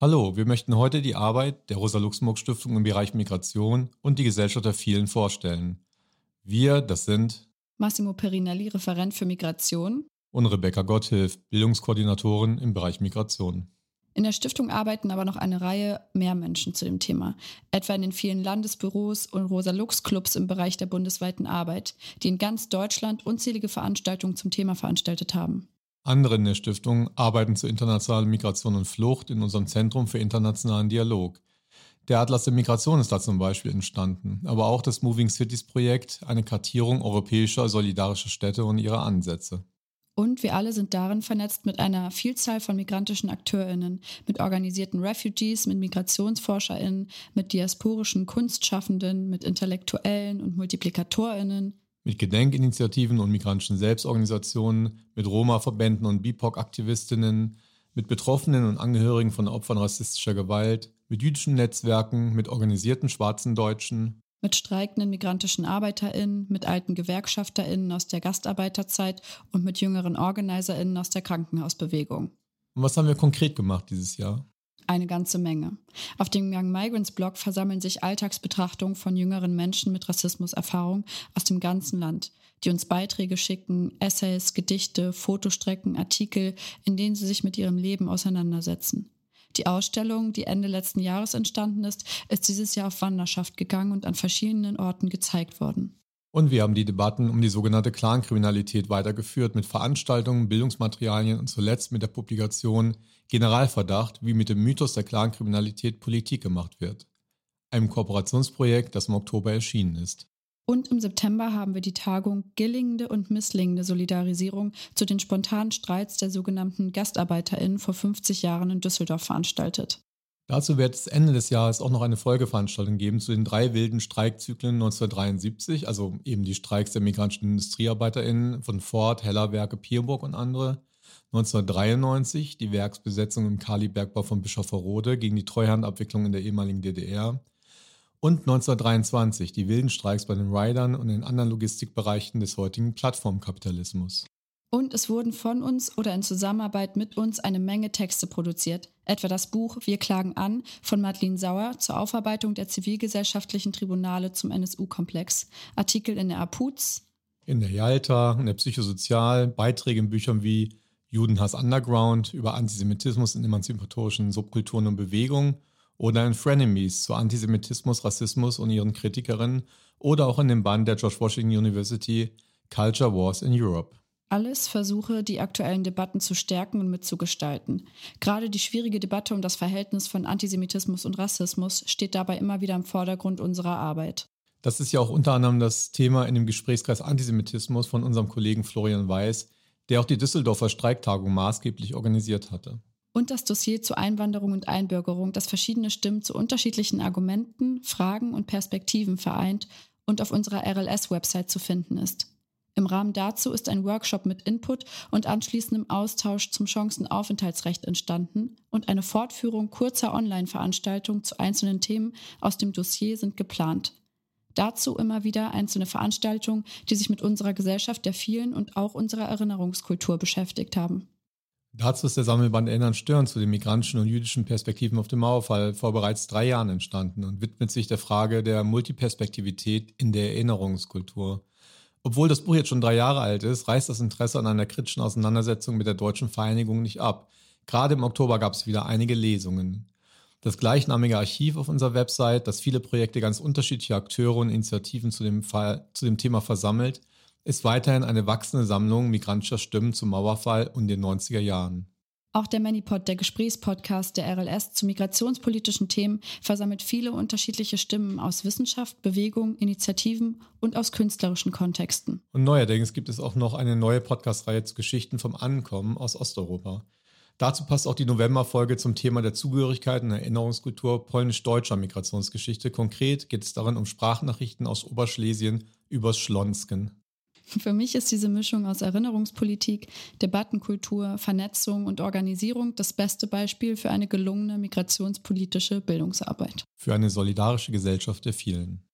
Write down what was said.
Hallo, wir möchten heute die Arbeit der Rosa-Luxemburg-Stiftung im Bereich Migration und die Gesellschaft der vielen vorstellen. Wir, das sind Massimo Perinelli, Referent für Migration und Rebecca Gotthilf, Bildungskoordinatorin im Bereich Migration. In der Stiftung arbeiten aber noch eine Reihe mehr Menschen zu dem Thema, etwa in den vielen Landesbüros und Rosa-Lux-Clubs im Bereich der bundesweiten Arbeit, die in ganz Deutschland unzählige Veranstaltungen zum Thema veranstaltet haben. Andere in der Stiftung arbeiten zur internationalen Migration und Flucht in unserem Zentrum für internationalen Dialog. Der Atlas der Migration ist da zum Beispiel entstanden, aber auch das Moving Cities Projekt, eine Kartierung europäischer solidarischer Städte und ihrer Ansätze. Und wir alle sind darin vernetzt mit einer Vielzahl von migrantischen AkteurInnen, mit organisierten Refugees, mit MigrationsforscherInnen, mit diasporischen Kunstschaffenden, mit Intellektuellen und MultiplikatorInnen, mit Gedenkinitiativen und migrantischen Selbstorganisationen, mit Roma-Verbänden und BIPOC-Aktivistinnen, mit Betroffenen und Angehörigen von Opfern rassistischer Gewalt, mit jüdischen Netzwerken, mit organisierten schwarzen Deutschen, mit streikenden migrantischen ArbeiterInnen, mit alten GewerkschafterInnen aus der Gastarbeiterzeit und mit jüngeren OrganizerInnen aus der Krankenhausbewegung. Und was haben wir konkret gemacht dieses Jahr? Eine ganze Menge. Auf dem Young Migrants Blog versammeln sich Alltagsbetrachtungen von jüngeren Menschen mit Rassismuserfahrung aus dem ganzen Land, die uns Beiträge schicken, Essays, Gedichte, Fotostrecken, Artikel, in denen sie sich mit ihrem Leben auseinandersetzen. Die Ausstellung, die Ende letzten Jahres entstanden ist, ist dieses Jahr auf Wanderschaft gegangen und an verschiedenen Orten gezeigt worden. Und wir haben die Debatten um die sogenannte Clankriminalität weitergeführt mit Veranstaltungen, Bildungsmaterialien und zuletzt mit der Publikation Generalverdacht, wie mit dem Mythos der Clankriminalität Politik gemacht wird. Einem Kooperationsprojekt, das im Oktober erschienen ist. Und im September haben wir die Tagung Gillingende und misslingende Solidarisierung zu den spontanen Streits der sogenannten GastarbeiterInnen vor 50 Jahren in Düsseldorf veranstaltet. Dazu wird es Ende des Jahres auch noch eine Folgeveranstaltung geben zu den drei wilden Streikzyklen 1973, also eben die Streiks der migrantischen IndustriearbeiterInnen von Ford, Hellerwerke, Pierburg und andere. 1993 die Werksbesetzung im Kalibergbau von Bischofferode gegen die Treuhandabwicklung in der ehemaligen DDR. Und 1923 die wilden Streiks bei den Riders und den anderen Logistikbereichen des heutigen Plattformkapitalismus. Und es wurden von uns oder in Zusammenarbeit mit uns eine Menge Texte produziert, etwa das Buch Wir klagen an von Madeleine Sauer zur Aufarbeitung der zivilgesellschaftlichen Tribunale zum NSU-Komplex, Artikel in der APUZ, in der Jalta, in der Psychosozial, Beiträge in Büchern wie Judenhass Underground über Antisemitismus in emanzipatorischen Subkulturen und Bewegungen oder in Frenemies zu Antisemitismus, Rassismus und ihren Kritikerinnen oder auch in dem Band der George Washington University Culture Wars in Europe. Alles Versuche, die aktuellen Debatten zu stärken und mitzugestalten. Gerade die schwierige Debatte um das Verhältnis von Antisemitismus und Rassismus steht dabei immer wieder im Vordergrund unserer Arbeit. Das ist ja auch unter anderem das Thema in dem Gesprächskreis Antisemitismus von unserem Kollegen Florian Weiß, der auch die Düsseldorfer Streiktagung maßgeblich organisiert hatte. Und das Dossier zur Einwanderung und Einbürgerung, das verschiedene Stimmen zu unterschiedlichen Argumenten, Fragen und Perspektiven vereint und auf unserer RLS-Website zu finden ist. Im Rahmen dazu ist ein Workshop mit Input und anschließendem Austausch zum Chancenaufenthaltsrecht entstanden und eine Fortführung kurzer Online-Veranstaltungen zu einzelnen Themen aus dem Dossier sind geplant. Dazu immer wieder einzelne Veranstaltungen, die sich mit unserer Gesellschaft der vielen und auch unserer Erinnerungskultur beschäftigt haben. Dazu ist der Sammelband Erinnern Stören zu den migrantischen und jüdischen Perspektiven auf dem Mauerfall vor bereits drei Jahren entstanden und widmet sich der Frage der Multiperspektivität in der Erinnerungskultur. Obwohl das Buch jetzt schon drei Jahre alt ist, reißt das Interesse an einer kritischen Auseinandersetzung mit der deutschen Vereinigung nicht ab. Gerade im Oktober gab es wieder einige Lesungen. Das gleichnamige Archiv auf unserer Website, das viele Projekte ganz unterschiedlicher Akteure und Initiativen zu dem, Fall, zu dem Thema versammelt, ist weiterhin eine wachsende Sammlung migrantischer Stimmen zum Mauerfall und den 90er Jahren. Auch der Manipod, der Gesprächspodcast der RLS zu migrationspolitischen Themen, versammelt viele unterschiedliche Stimmen aus Wissenschaft, Bewegung, Initiativen und aus künstlerischen Kontexten. Und neuerdings gibt es auch noch eine neue Podcast-Reihe zu Geschichten vom Ankommen aus Osteuropa. Dazu passt auch die November-Folge zum Thema der Zugehörigkeit und Erinnerungskultur polnisch-deutscher Migrationsgeschichte. Konkret geht es darin um Sprachnachrichten aus Oberschlesien übers Schlonsken. Für mich ist diese Mischung aus Erinnerungspolitik, Debattenkultur, Vernetzung und Organisierung das beste Beispiel für eine gelungene migrationspolitische Bildungsarbeit. Für eine solidarische Gesellschaft der vielen.